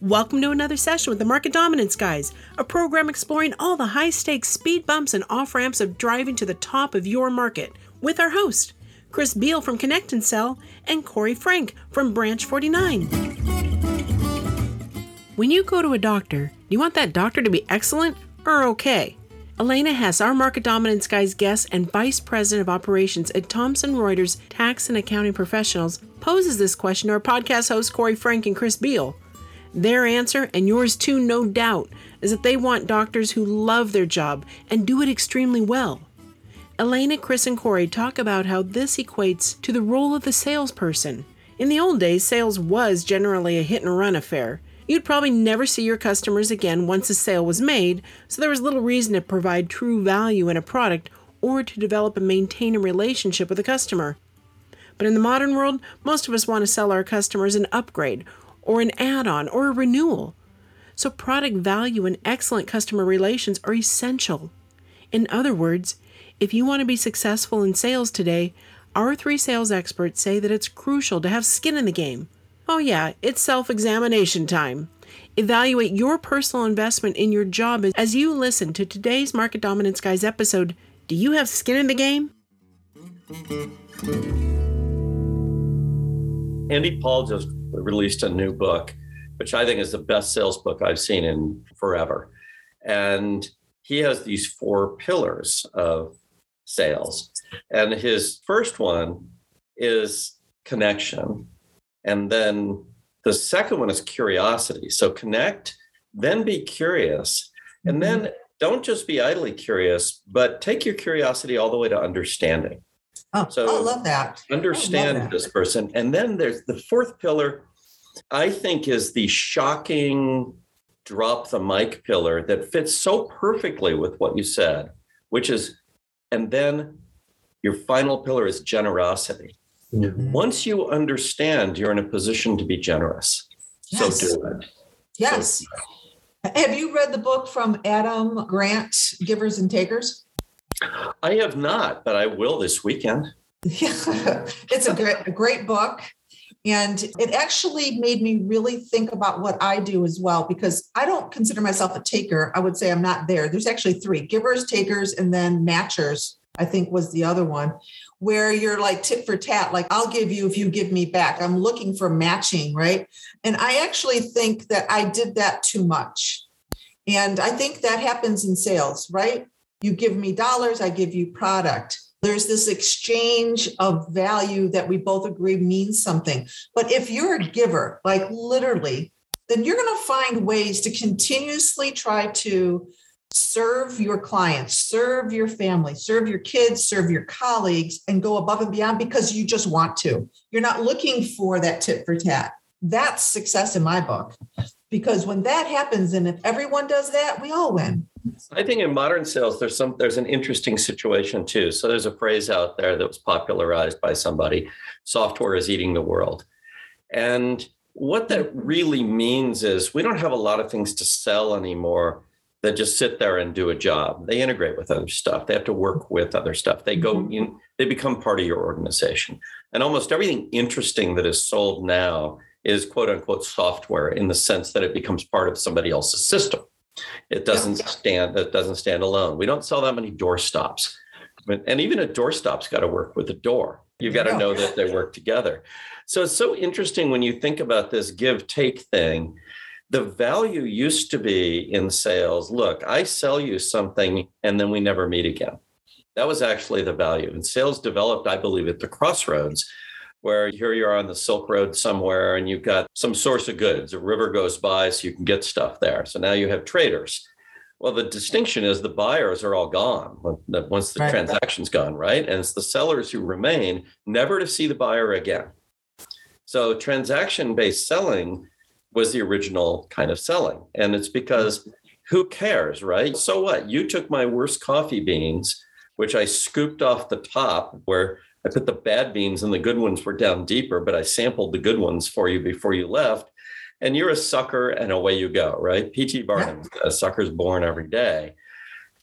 Welcome to another session with the Market Dominance Guys, a program exploring all the high stakes speed bumps and off ramps of driving to the top of your market with our host, Chris Beall from Connect and Sell, and Corey Frank from Branch 49. When you go to a doctor, do you want that doctor to be excellent or okay? Elena Hess, our Market Dominance Guys guest and Vice President of Operations at Thomson Reuters Tax and Accounting Professionals, poses this question to our podcast hosts Corey Frank and Chris Beall. Their answer, and yours too, no doubt, is that they want doctors who love their job and do it extremely well. Elena, Chris, and Corey talk about how this equates to the role of the salesperson. In the old days, sales was generally a hit and run affair. You'd probably never see your customers again once a sale was made, so there was little reason to provide true value in a product or to develop and maintain a relationship with a customer. But in the modern world, most of us want to sell our customers an upgrade, or an add on, or a renewal. So, product value and excellent customer relations are essential. In other words, if you want to be successful in sales today, our three sales experts say that it's crucial to have skin in the game. Oh, yeah, it's self examination time. Evaluate your personal investment in your job as you listen to today's Market Dominance Guys episode. Do you have skin in the game? Andy Paul just released a new book, which I think is the best sales book I've seen in forever. And he has these four pillars of sales. And his first one is connection. And then the second one is curiosity. So connect, then be curious. And mm-hmm. then don't just be idly curious, but take your curiosity all the way to understanding. Oh, so oh, I love that. Understand love that. this person. And then there's the fourth pillar, I think, is the shocking drop the mic pillar that fits so perfectly with what you said, which is and then your final pillar is generosity. Mm-hmm. Once you understand, you're in a position to be generous. Yes. So do it. Yes. So have you read the book from Adam Grant, Givers and Takers? I have not, but I will this weekend. Yeah, it's a great, a great book. And it actually made me really think about what I do as well, because I don't consider myself a taker. I would say I'm not there. There's actually three givers, takers, and then matchers, I think was the other one, where you're like tit for tat, like I'll give you if you give me back. I'm looking for matching, right? And I actually think that I did that too much. And I think that happens in sales, right? You give me dollars, I give you product there's this exchange of value that we both agree means something. But if you're a giver, like literally, then you're going to find ways to continuously try to serve your clients, serve your family, serve your kids, serve your colleagues, and go above and beyond because you just want to. You're not looking for that tit for tat. That's success in my book. Because when that happens, and if everyone does that, we all win. I think in modern sales, there's some there's an interesting situation too. So there's a phrase out there that was popularized by somebody: "Software is eating the world," and what that really means is we don't have a lot of things to sell anymore that just sit there and do a job. They integrate with other stuff. They have to work with other stuff. They go mm-hmm. in, they become part of your organization. And almost everything interesting that is sold now is quote unquote software in the sense that it becomes part of somebody else's system. It doesn't yeah. stand. It doesn't stand alone. We don't sell that many door stops, and even a door stop's got to work with the door. You've got to know that they work together. So it's so interesting when you think about this give take thing. The value used to be in sales. Look, I sell you something, and then we never meet again. That was actually the value. And sales developed, I believe, at the crossroads where here you are on the Silk Road somewhere and you've got some source of goods. A river goes by so you can get stuff there. So now you have traders. Well, the distinction is the buyers are all gone once the right. transaction's gone, right? And it's the sellers who remain, never to see the buyer again. So transaction based selling was the original kind of selling. And it's because who cares, right? So what? You took my worst coffee beans, which I scooped off the top where I put the bad beans and the good ones were down deeper, but I sampled the good ones for you before you left. And you're a sucker, and away you go, right? P.T. Barnum, a sucker's born every day.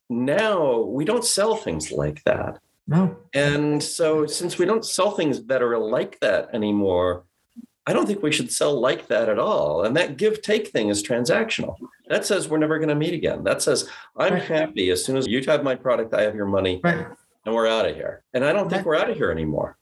Now we don't sell things like that. No. And so, since we don't sell things that are like that anymore, I don't think we should sell like that at all. And that give take thing is transactional. That says we're never going to meet again. That says I'm Right. happy as soon as you have my product, I have your money, Right. and we're out of here. And I don't think we're out of here anymore.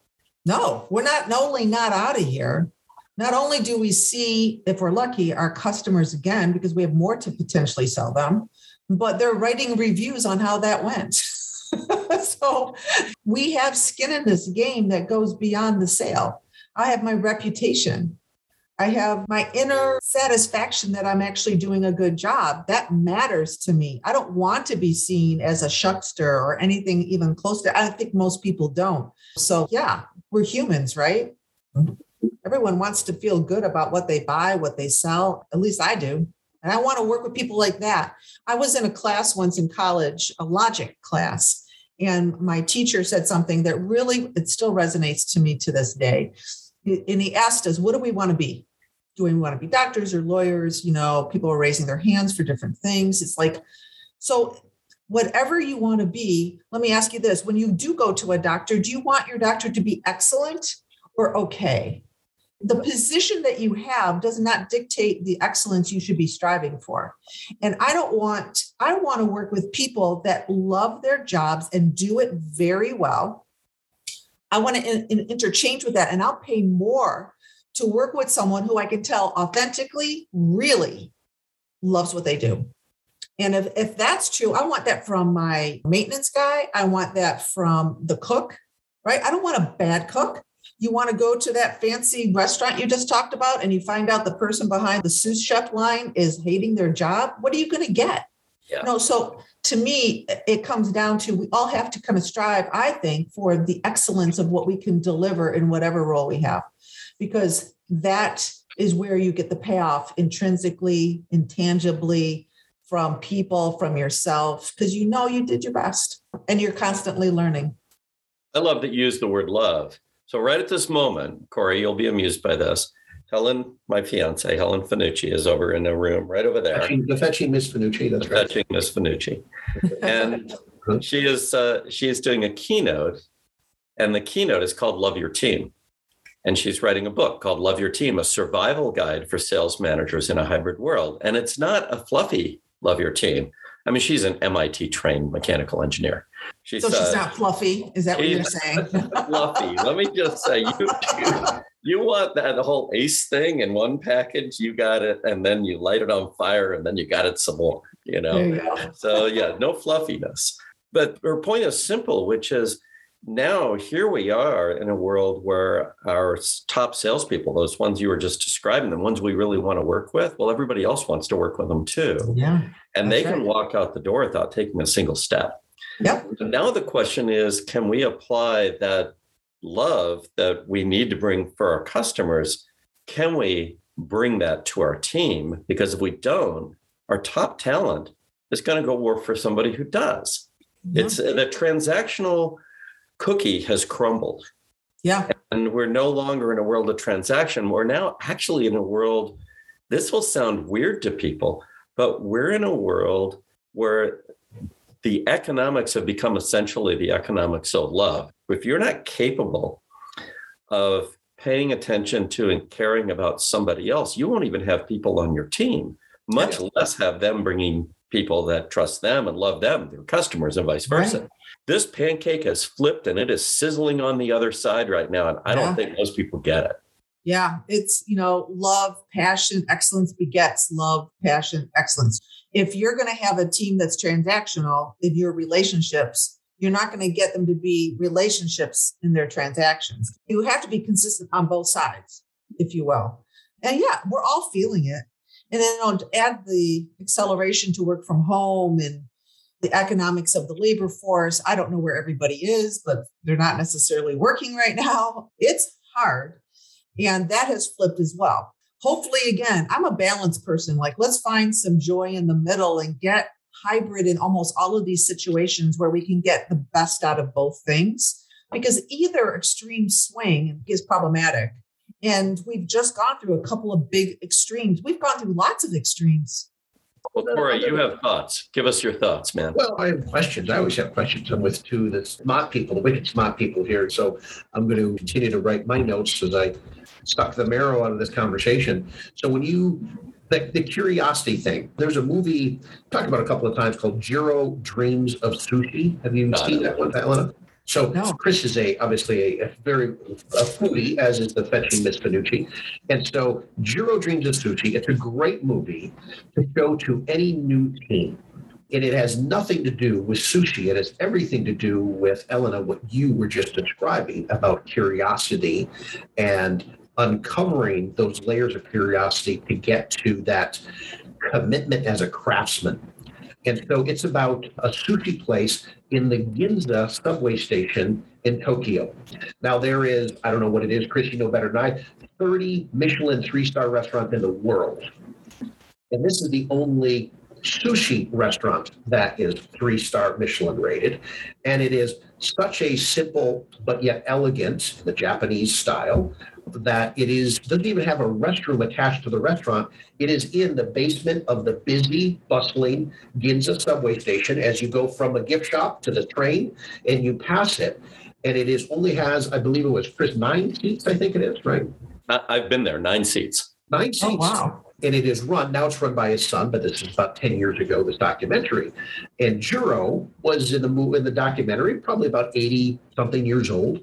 No, we're not not only not out of here. Not only do we see, if we're lucky, our customers again because we have more to potentially sell them, but they're writing reviews on how that went. so we have skin in this game that goes beyond the sale. I have my reputation. I have my inner satisfaction that I'm actually doing a good job. That matters to me. I don't want to be seen as a shuckster or anything even close to. I think most people don't. So yeah, we're humans, right? Everyone wants to feel good about what they buy, what they sell. At least I do. And I want to work with people like that. I was in a class once in college, a logic class, and my teacher said something that really it still resonates to me to this day. And he asked us, what do we want to be? Do we want to be doctors or lawyers? You know, people are raising their hands for different things. It's like, so whatever you want to be, let me ask you this. When you do go to a doctor, do you want your doctor to be excellent or okay? The position that you have does not dictate the excellence you should be striving for. And I don't want, I want to work with people that love their jobs and do it very well. I want to in, in interchange with that, and I'll pay more to work with someone who I can tell authentically really loves what they do. And if, if that's true, I want that from my maintenance guy. I want that from the cook, right? I don't want a bad cook. You want to go to that fancy restaurant you just talked about and you find out the person behind the sous chef line is hating their job. What are you going to get? Yeah. No, so to me, it comes down to we all have to kind of strive, I think, for the excellence of what we can deliver in whatever role we have, because that is where you get the payoff intrinsically, intangibly from people, from yourself, because you know you did your best and you're constantly learning. I love that you use the word love. So, right at this moment, Corey, you'll be amused by this. Helen, my fiance, Helen Fanucci, is over in a room right over there. Fetching- The fetching Miss Fanucci, that's right. Fetching Miss Fanucci. And she is uh, she is doing a keynote, and the keynote is called Love Your Team. And she's writing a book called Love Your Team, a survival guide for sales managers in a hybrid world. And it's not a fluffy Love Your Team. I mean, she's an MIT trained mechanical engineer. She's, So she's uh, not fluffy. Is that what you're saying? fluffy. Let me just say, you, you, want that the whole ACE thing in one package, you got it, and then you light it on fire, and then you got it some more. You know, you so yeah, no fluffiness. But her point is simple, which is now here we are in a world where our top salespeople, those ones you were just describing, the ones we really want to work with, well, everybody else wants to work with them too. Yeah. And they can right. walk out the door without taking a single step. Yep. And now the question is can we apply that love that we need to bring for our customers? Can we bring that to our team? Because if we don't, our top talent is going to go work for somebody who does. It's uh, the transactional cookie has crumbled. Yeah. And we're no longer in a world of transaction. We're now actually in a world, this will sound weird to people, but we're in a world where the economics have become essentially the economics of love. If you're not capable of paying attention to and caring about somebody else, you won't even have people on your team, much less have them bringing people that trust them and love them, their customers, and vice versa. Right. This pancake has flipped and it is sizzling on the other side right now. And I Yeah. don't think most people get it. Yeah, it's, you know, love, passion, excellence begets love, passion, excellence. If you're going to have a team that's transactional in your relationships, you're not going to get them to be relationships in their transactions. You have to be consistent on both sides, if you will. And yeah, we're all feeling it. And then to add the acceleration to work from home and the economics of the labor force. I don't know where everybody is, but they're not necessarily working right now. It's hard. And that has flipped as well. Hopefully, again, I'm a balanced person. Like, let's find some joy in the middle and get hybrid in almost all of these situations where we can get the best out of both things. Because either extreme swing is problematic. And we've just gone through a couple of big extremes. We've gone through lots of extremes. Well, Corey, you have thoughts. Give us your thoughts, man. Well, I have questions. I always have questions. I'm with two the smart people, the wicked smart people here. So I'm going to continue to write my notes as I suck the marrow out of this conversation. So when you the, the curiosity thing, there's a movie talked about a couple of times called Jiro Dreams of Sushi. Have you seen that one, Elena? So No. Chris is a obviously a, a very a foodie, as is the fetching Miss Fanucci. And so Jiro Dreams of Sushi, it's a great movie to show to any new team. And it has nothing to do with sushi. It has everything to do with Elena, what you were just describing about curiosity and uncovering those layers of curiosity to get to that commitment as a craftsman. And so it's about a sushi place in the Ginza subway station in Tokyo. Now there is, I don't know what it is, Chris, you know better than I, 30 Michelin three-star restaurants in the world. And this is the only sushi restaurant that is three-star Michelin rated. And it is such a simple but yet elegant, the Japanese style, that it is doesn't even have a restroom attached to the restaurant. It is in the basement of the busy, bustling Ginza subway station as you go from a gift shop to the train and you pass it. And it is only has, I believe it was Chris, nine seats, I think it is, right? I- I've been there, nine seats. Nine oh, seats. Oh, wow. And it is run, now it's run by his son, but this is about 10 years ago, this documentary. And Jiro was in the movie, in the documentary, probably about 80 something years old.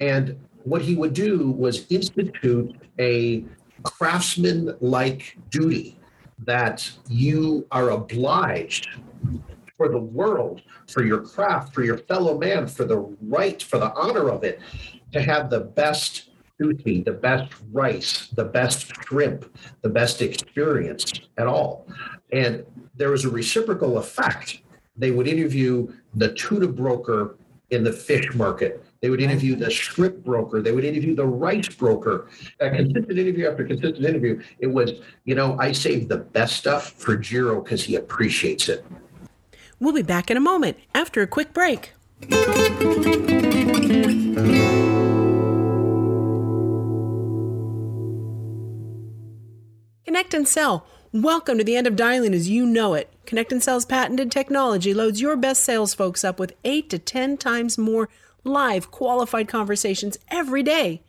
And what he would do was institute a craftsman like duty that you are obliged for the world, for your craft, for your fellow man, for the right, for the honor of it, to have the best sushi, the best rice, the best shrimp, the best experience at all. And there was a reciprocal effect. They would interview the tuna broker in the fish market. They would interview the shrimp broker. They would interview the rice broker. A consistent interview after consistent interview. It was, you know, I saved the best stuff for Jiro because he appreciates it. We'll be back in a moment after a quick break. Connect and Sell. Welcome to the end of dialing as you know it. Connect and Sell's patented technology loads your best sales folks up with 8 to 10 times more live qualified conversations every day.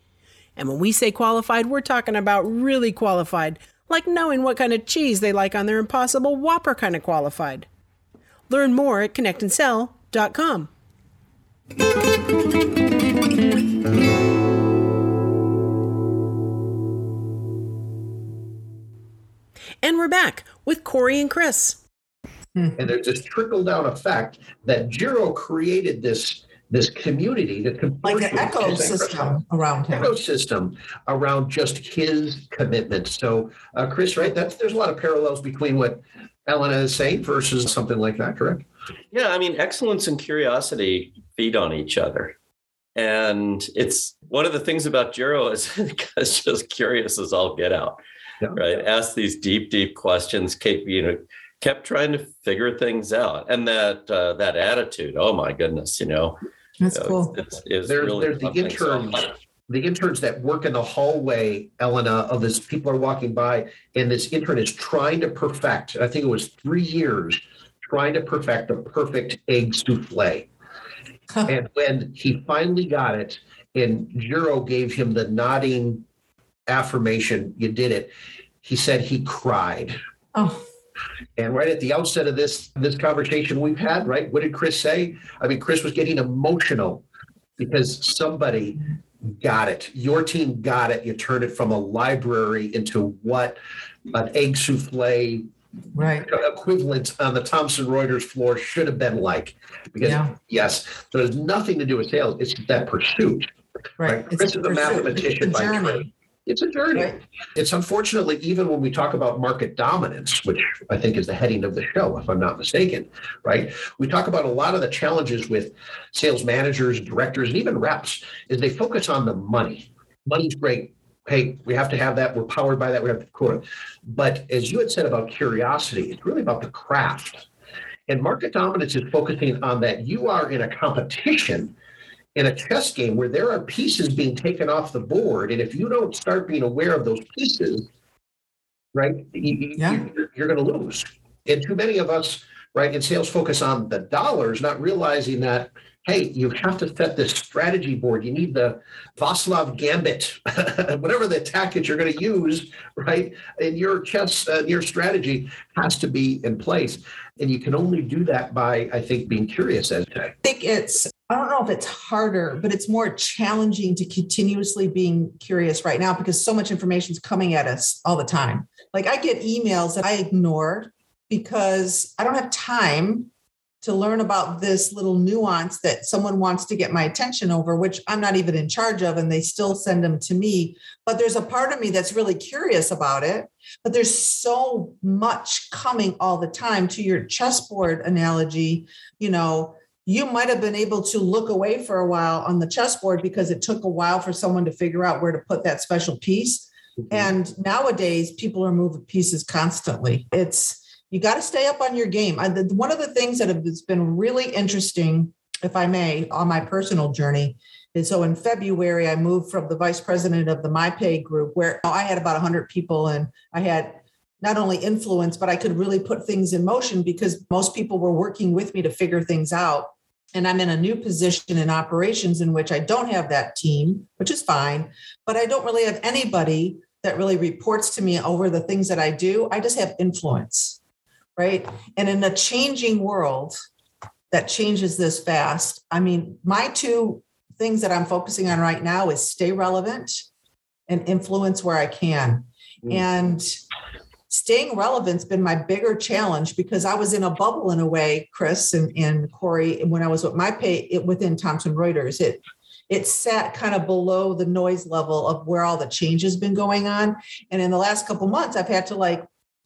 And when we say qualified, we're talking about really qualified, like knowing what kind of cheese they like on their Impossible Whopper kind of qualified. Learn more at connectandsell.com. And we're back with Corey and Chris. And there's this trickle down effect that Jiro created this this community, the Like an consortium, which is ecosystem around him. ecosystem around just his commitment. So, uh, Chris, right? That's there's a lot of parallels between what Elena is saying versus something like that, correct? Yeah, I mean, excellence and curiosity feed on each other. And it's one of the things about Jiro is it's just curious as all get out, Yeah. right? Ask these deep, deep questions, keep, you know, kept trying to figure things out. And that uh, that attitude, oh my goodness, you know, That's cool. it's, it's There's- really there's the something. So, interns. The interns that work in the hallway, Elena, of this people are walking by, and this intern is trying to perfect. I think it was three years trying to perfect the perfect egg souffle. And when he finally got it, and Jiro gave him the nodding affirmation, you did it, he said he cried. Oh, And right at the outset of this this conversation we've had, right? What did Chris say? I mean, Chris was getting emotional because somebody got it. Your team got it. You turned it from a library into what an egg souffle right. equivalent on the Thomson Reuters floor should have been like. Because Yeah. yes, there's nothing to do with sales. It's that pursuit. Right. Chris is a mathematician by trade. It's a journey. It's unfortunately, even when we talk about market dominance, which I think is the heading of the show, if I'm not mistaken, right? We talk about a lot of the challenges with sales managers, directors, and even reps is they focus on the money. Money's great. Hey, we have to have that. We're powered by that. We have to. But as you had said about curiosity, it's really about the craft. And market dominance is focusing on that you are in a competition in a chess game where there are pieces being taken off the board, and if you don't start being aware of those pieces, right, you, Yeah. are going to lose. And too many of us, right, in sales focus on the dollars, not realizing that hey, you have to set this strategy board. You need the Vaclav Gambit, whatever the tactic you're going to use, right? And your chess, uh, your strategy has to be in place. And you can only do that by, I think, being curious as to. I think it's, I don't know if it's harder, but it's more challenging to continuously being curious right now because so much information is coming at us all the time. Like I get emails that I ignore because I don't have time to learn about this little nuance that someone wants to get my attention over, which I'm not even in charge of, and they still send them to me. But there's a part of me that's really curious about it. But there's so much coming all the time. To your chessboard analogy, you know, you might have been able to look away for a while on the chessboard because it took a while for someone to figure out where to put that special piece. Mm-hmm. And nowadays, people are moving pieces constantly. It's you got to stay up on your game. I, the, one of the things that has been really interesting, if I may, on my personal journey is so in February, I moved from the vice president of the MyPay group, where I had about 100 people and I had not only influence, but I could really put things in motion because most people were working with me to figure things out. And I'm in a new position in operations in which I don't have that team, which is fine, but I don't really have anybody that really reports to me over the things that I do. I just have influence right? And in a changing world that changes this fast, I mean, my two things that I'm focusing on right now is stay relevant and influence where I can. Mm. And staying relevant's been my bigger challenge because I was in a bubble in a way, Chris and, and Corey, when I was with MyPay it, within Thomson Reuters. It it sat kind of below the noise level of where all the change has been going on. And in the last couple months, I've had to like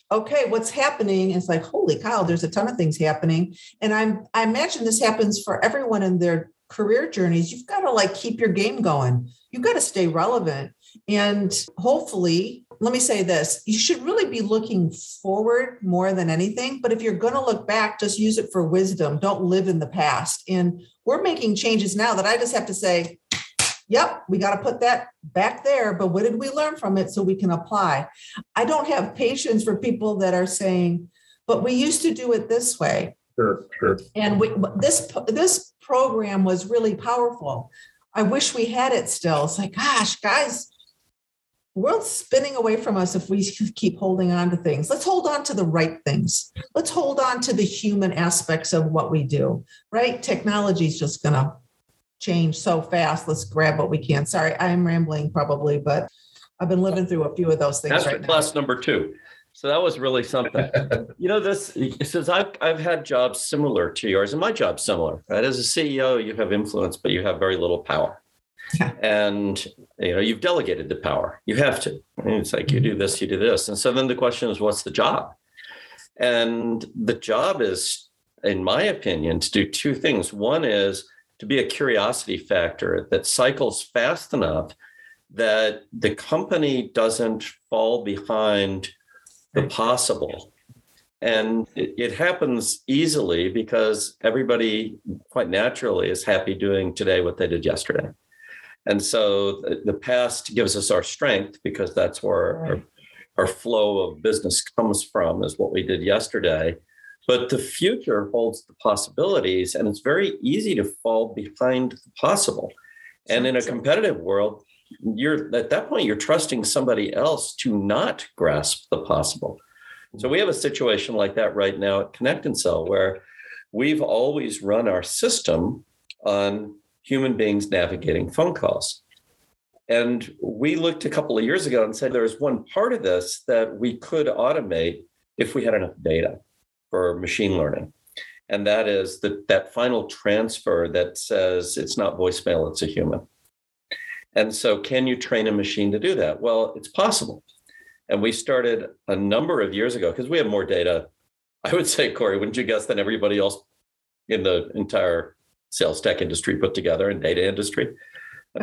okay, what's happening? And it's like, holy cow, there's a ton of things happening. And I'm I imagine this happens for everyone in their career journeys. You've got to like keep your game going. You've got to stay relevant. And hopefully, let me say this you should really be looking forward more than anything. But if you're going to look back, just use it for wisdom. Don't live in the past. And we're making changes now that I just have to say, yep, we got to put that back there. But what did we learn from it so we can apply? I don't have patience for people that are saying, but we used to do it this way. Sure, sure. And we, this this program was really powerful. I wish we had it still. It's like, gosh, guys, world's spinning away from us if we keep holding on to things. Let's hold on to the right things. Let's hold on to the human aspects of what we do, right? Technology is just going to change so fast. Let's grab what we can. Sorry, I'm rambling probably, but I've been living through a few of those things That's right class number two. So that was really something. you know, this says I've I've had jobs similar to yours, and my job's similar. Right, as a CEO, you have influence, but you have very little power. And you know, you've delegated the power. You have to. And it's like you do this, you do this, and so then the question is, what's the job? And the job is, in my opinion, to do two things. One is to be a curiosity factor that cycles fast enough that the company doesn't fall behind the possible. And it, it, happens easily because everybody quite naturally is happy doing today what they did yesterday. And so the, the past gives us our strength because that's where right. our, our flow of business comes from, is what we did yesterday. But the future holds the possibilities, and it's very easy to fall behind the possible. And in a competitive world, you're at that point, you're trusting somebody else to not grasp the possible. So we have a situation like that right now at Connect and Sell, where we've always run our system on human beings navigating phone calls. And we looked a couple of years ago and said there's one part of this that we could automate if we had enough data for machine learning. And that is that that final transfer that says it's not voicemail, it's a human. And so, can you train a machine to do that? Well, it's possible. And we started a number of years ago because we have more data. I would say, Corey, wouldn't you guess than everybody else in the entire sales tech industry put together and data industry?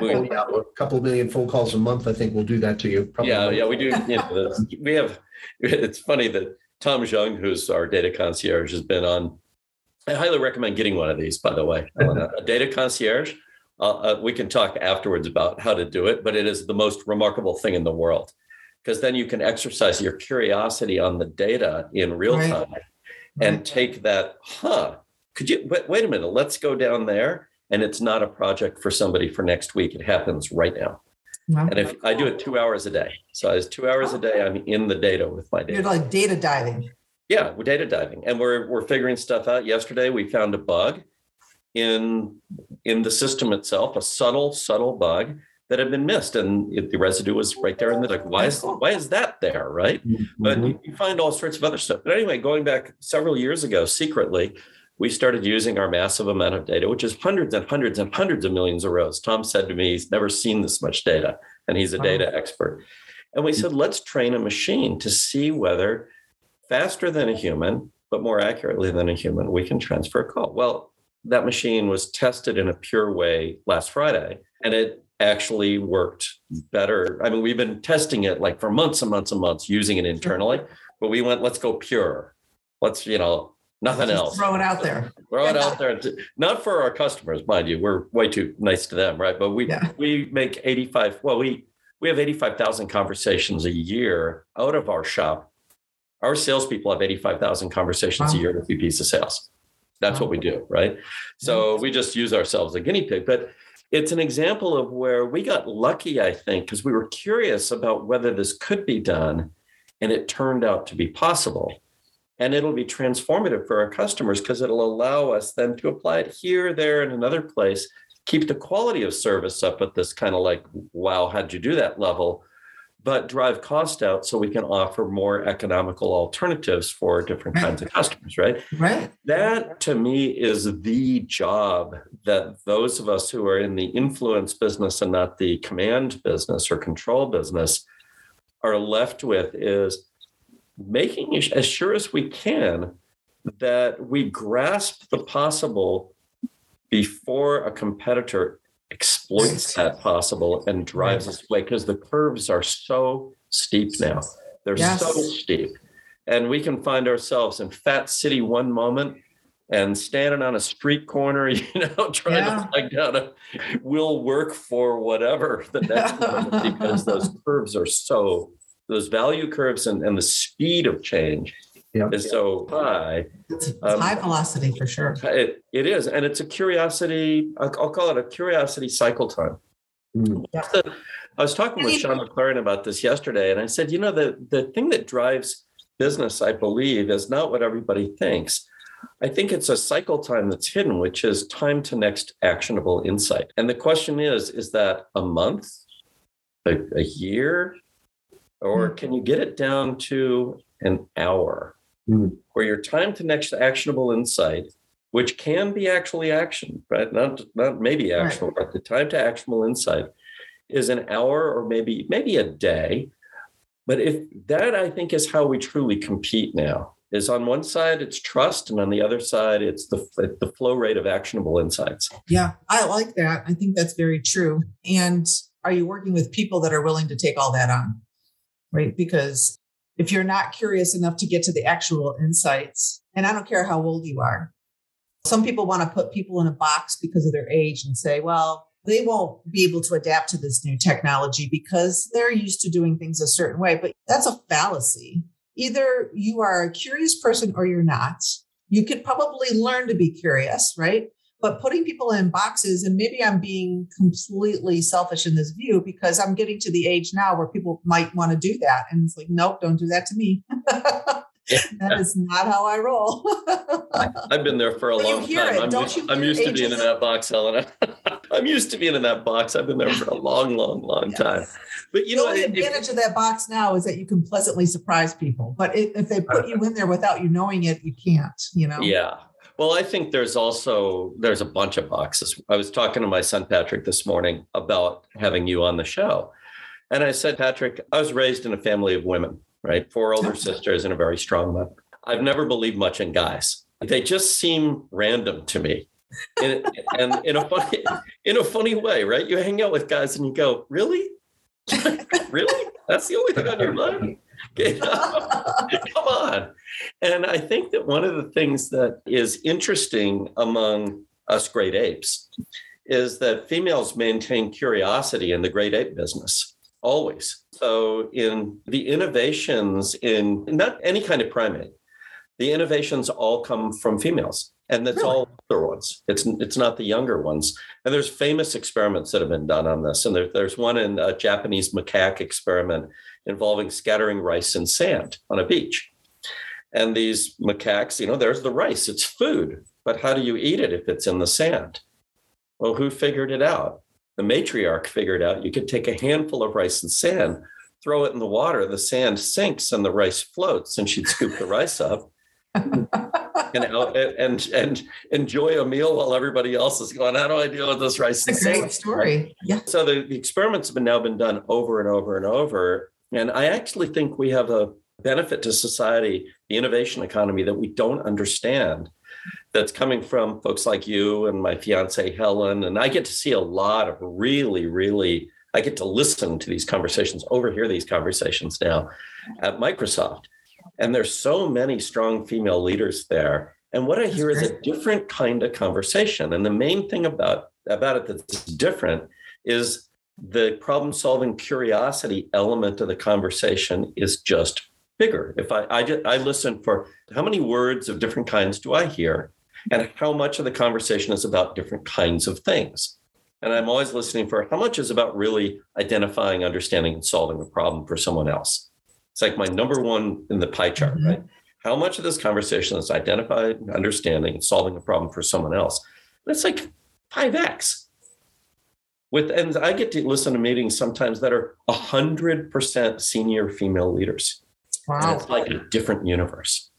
We, yeah, a couple million phone calls a month. I think we'll do that to you. Probably yeah, yeah, we do. You know, we have. It's funny that Tom Jung, who's our data concierge, has been on. I highly recommend getting one of these, by the way. a data concierge. Uh, uh, we can talk afterwards about how to do it, but it is the most remarkable thing in the world because then you can exercise your curiosity on the data in real right. time and take that, huh? Could you wait, wait a minute? Let's go down there. And it's not a project for somebody for next week. It happens right now. Wow. And if I do it two hours a day, so it's two hours a day, I'm in the data with my data You're data. like data diving. Yeah, we're data diving, and we're we're figuring stuff out. Yesterday, we found a bug in in the system itself, a subtle subtle bug that had been missed, and it, the residue was right there. And they're like, why is why is that there, right? But Mhm. you you find all sorts of other stuff. But anyway, going back several years ago, secretly, we started using our massive amount of data, which is hundreds and hundreds and hundreds of millions of rows. Tom said to me, he's never seen this much data, and he's a Wow. data expert. And we said, let's train a machine to see whether faster than a human, but more accurately than a human, we can transfer a call. Well, that machine was tested in a pure way last Friday, and it actually worked better. I mean, we've been testing it like for months and months and months, using it internally, but we went, let's go pure. Let's, you know, nothing Just else. Throw it out there. Throw it out there. Not for our customers, mind you. We're way too nice to them, right? But we Yeah. we make 85, well, we we have 85,000 conversations a year out of our shop. Our salespeople have 85,000 conversations a year to piece of sales. That's what we do, right? So we just use ourselves as a guinea pig. But it's an example of where we got lucky, I think, because we were curious about whether this could be done, and it turned out to be possible. And it'll be transformative for our customers because it'll allow us then to apply it here, there, and another place, keep the quality of service up at this kind of like, wow, how'd you do that level? But drive cost out so we can offer more economical alternatives for different kinds of customers, right? Right. That to me is the job that those of us who are in the influence business and not the command business or control business are left with is making as- sure as we can that we grasp the possible before a competitor exploits that possible and drives us away because the curves are so steep now. They're Yes. so steep. And we can find ourselves in Fat City one moment and standing on a street corner, you know, trying Yeah. to flag down a will work for whatever the next moment because those curves are so those value curves and, and the speed of change Yeah. is so high. It's, it's Um, high velocity for sure. It, it is. And it's a curiosity, I'll I'll call it a curiosity cycle time. Mm. Yeah. So, I was talking with Sean McLaren about this yesterday, and I said, you know, the, the thing that drives business, I believe, is not what everybody thinks. I think it's a cycle time that's hidden, which is time to next actionable insight. And the question is, is that a month, a, a year, or can you get it down to an hour Hmm. where your time to next actionable insight, which can be actually action, right? Not, not maybe Right. actionable, but the time to actionable insight is an hour or maybe maybe a day. But if that I think is how we truly compete now is on one side it's trust and on the other side it's the the flow rate of actionable insights. Yeah, I like that. I think that's very true. And are you working with people that are willing to take all that on? Right? Because if you're not curious enough to get to the actual insights, and I don't care how old you are, some people want to put people in a box because of their age and say, well, they won't be able to adapt to this new technology because they're used to doing things a certain way. But that's a fallacy. Either you are a curious person or you're not. You could probably learn to be curious, right? But putting people in boxes, and maybe I'm being completely selfish in this view because I'm getting to the age now where people might want to do that. And it's like, nope, don't do that to me. that is not how I roll. I've been there for a But long time. it. I'm, Don't used, you I'm used to being in that box, Helena. I'm used to being in that box. I've been there for a long, long, long time. But you the know, if- advantage of that box now is that you can pleasantly surprise people. But if, if they put uh, you in there without you knowing it, you can't, you know? Yeah. Well, I think there's also there's a bunch of boxes. I was talking to my son Patrick this morning about having you on the show. And I said, Patrick, I was raised in a family of women, right? Four older sisters and a very strong mother. I've never believed much in guys. They just seem random to me. In, and in a funny in a funny way, right? You hang out with guys and you go, Really? really? That's the only thing on your mind? Come on. And I think that one of the things that is interesting among us great apes is that females maintain curiosity in the great ape business always. So in the innovations in not any kind of primate, the innovations all come from females and that's Really? all older ones. It's it's not the younger ones. And there's famous experiments that have been done on this. And there, there's one in a Japanese macaque experiment involving scattering rice and sand on a beach. And these macaques, you know, there's the rice. It's food, but how do you eat it if it's in the sand? Well, who figured it out? The matriarch figured out you could take a handful of rice and sand, throw it in the water, the sand sinks and the rice floats, and she'd scoop the rice up and out and and enjoy a meal while everybody else is going, how do I deal with this rice It's a great story. Yeah. So the, the experiments have been now been done over and over and over. And I actually think we have a benefit to society, the innovation economy that we don't understand. That's coming from folks like you and my fiance Helen. And I get to see a lot of really, really, I get to listen to these conversations, overhear these conversations now at Microsoft. And there's so many strong female leaders there. And what I hear is a different kind of conversation. And the main thing about, about it that's different is the problem solving curiosity element of the conversation is just bigger. If I I, just, I listen for how many words of different kinds do I hear, and how much of the conversation is about different kinds of things. And I'm always listening for how much is about really identifying, understanding, and solving a problem for someone else. It's like my number one in the pie chart, Mhm. right? How much of this conversation is identifying, understanding, and solving a problem for someone else? And it's like 5x with and i get to listen to meetings sometimes that are 100% senior female leaders And Wow. it's like a different universe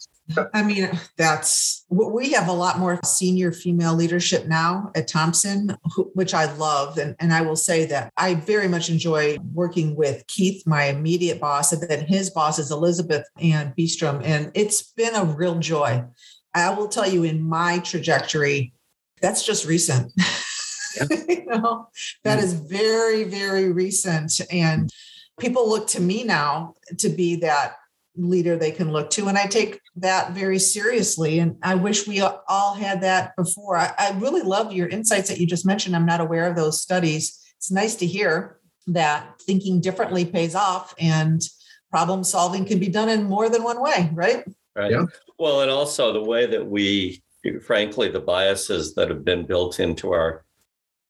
I mean, that's we have a lot more senior female leadership now at Thomson, which I love. And, and I will say that I very much enjoy working with Keith, my immediate boss, and then his boss is Elizabeth and Beestrom. And it's been a real joy. I will tell you, in my trajectory, that's just recent. you know, that is very, very recent. And people look to me now to be that leader they can look to. And I take that very seriously. And I wish we all had that before. I, I really love your insights that you just mentioned. I'm not aware of those studies. It's nice to hear that thinking differently pays off and problem solving can be done in more than one way, right? right Yeah. well and also the way that we frankly the biases that have been built into our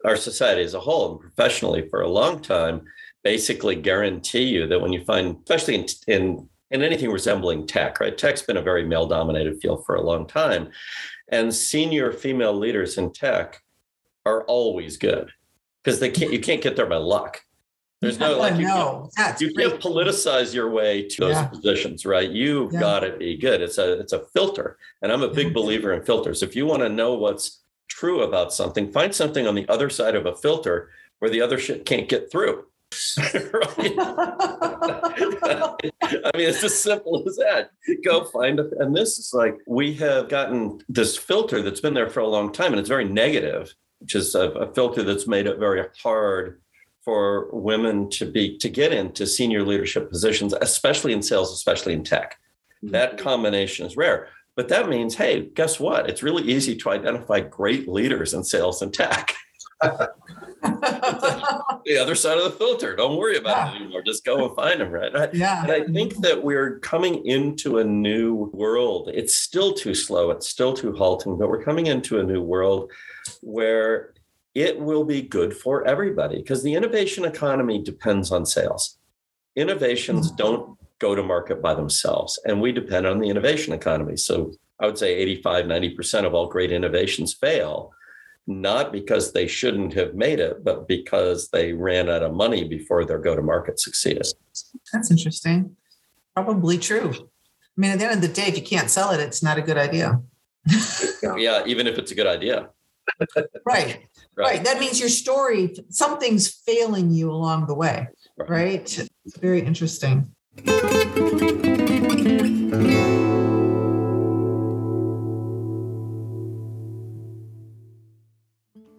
our society as a whole and professionally for a long time basically guarantee you that when you find especially in in in anything resembling tech, right? Tech's been a very male dominated field for a long time. And senior female leaders in tech are always good because they can't, you can't get there by luck. There's no like, you, no, that's you can't politicize your way to those Yeah. positions, right? You've Yeah. got to be good. It's a, it's a filter. And I'm a big Yeah. believer in filters. If you want to know what's true about something, find something on the other side of a filter where the other shit can't get through. Right? I mean, it's as simple as that. Go find a, and this is like we have gotten this filter that's been there for a long time, and it's very negative, which is a, a filter that's made it very hard for women to be to get into senior leadership positions, especially in sales, especially in tech. Mm-hmm. That combination is rare. But that means, hey, guess what? It's really easy to identify great leaders in sales and tech. the other side of the filter. Don't worry about it anymore. Just go and find them, right? Yeah. and I think that we're coming into a new world. It's still too slow, it's still too halting, but we're coming into a new world where it will be good for everybody because the innovation economy depends on sales. Innovations mm-hmm. don't go to market by themselves, and we depend on the innovation economy. So I would say 85, 90% of all great innovations fail, not because they shouldn't have made it, but because they ran out of money before their go to market succeeded. That's interesting. Probably true. I mean, at the end of the day, if you can't sell it, it's not a good idea. Yeah, even if it's a good idea. Right. Right. That means your story, something's failing you along the way. Right. It's very interesting.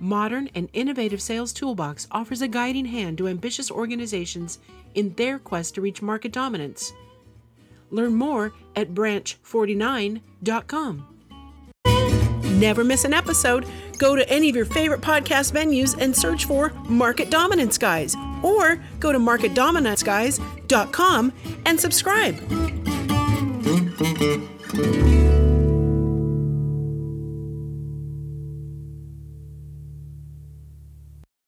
modern and innovative sales toolbox offers a guiding hand to ambitious organizations in their quest to reach market dominance. Learn more at branch49.com. Never miss an episode. Go to any of your favorite podcast venues and search for Market Dominance Guys or go to marketdominanceguys.com and subscribe.